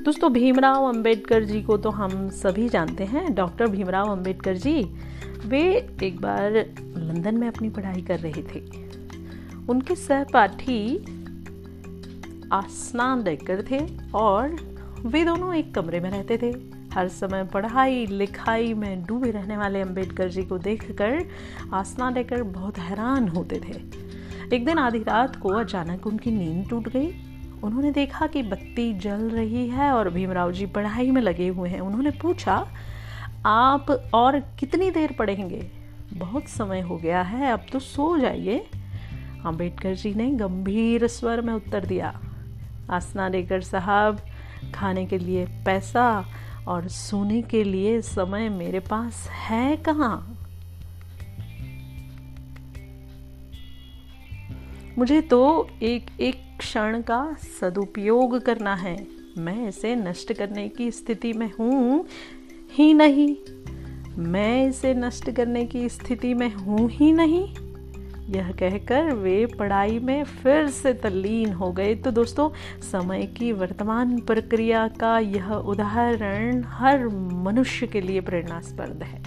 दोस्तों, भीमराव अंबेडकर जी को तो हम सभी जानते हैं, डॉक्टर भीमराव अंबेडकर जी। वे एक बार लंदन में अपनी पढ़ाई कर रहे थे। उनके सहपाठी आसना लेकर थे और वे दोनों एक कमरे में रहते थे। हर समय पढ़ाई, लिखाई में डूबे रहने वाले अंबेडकर जी को देखकर आसना लेकर बहुत हैरान होते थे। एक दिन आधी रात को अचानक उनकी नींद टूट गई। उन्होंने देखा कि बत्ती जल रही है और भीमराव जी पढ़ाई में लगे हुए हैं। उन्होंने पूछा, आप और कितनी देर पढ़ेंगे? बहुत समय हो गया है, अब तो सो जाइए। अंबेडकर जी ने गंभीर स्वर में उत्तर दिया, आसना लेकर साहब, खाने के लिए पैसा और सोने के लिए समय मेरे पास है कहाँ? मुझे तो एक एक क्षण का सदुपयोग करना है। मैं इसे नष्ट करने की स्थिति में हूँ ही नहीं। मैं इसे नष्ट करने की स्थिति में हूँ ही नहीं। यह कहकर वे पढ़ाई में फिर से तल्लीन हो गए। तो दोस्तों, समय की वर्तमान प्रक्रिया का यह उदाहरण हर मनुष्य के लिए प्रेरणास्पद है।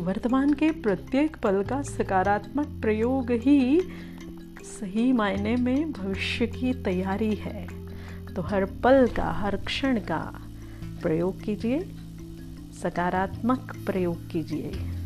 वर्तमान के प्रत्येक पल का सकारात्मक प्रयोग ही सही मायने में भविष्य की तैयारी है। तो हर पल का, हर क्षण का प्रयोग कीजिए, सकारात्मक प्रयोग कीजिए।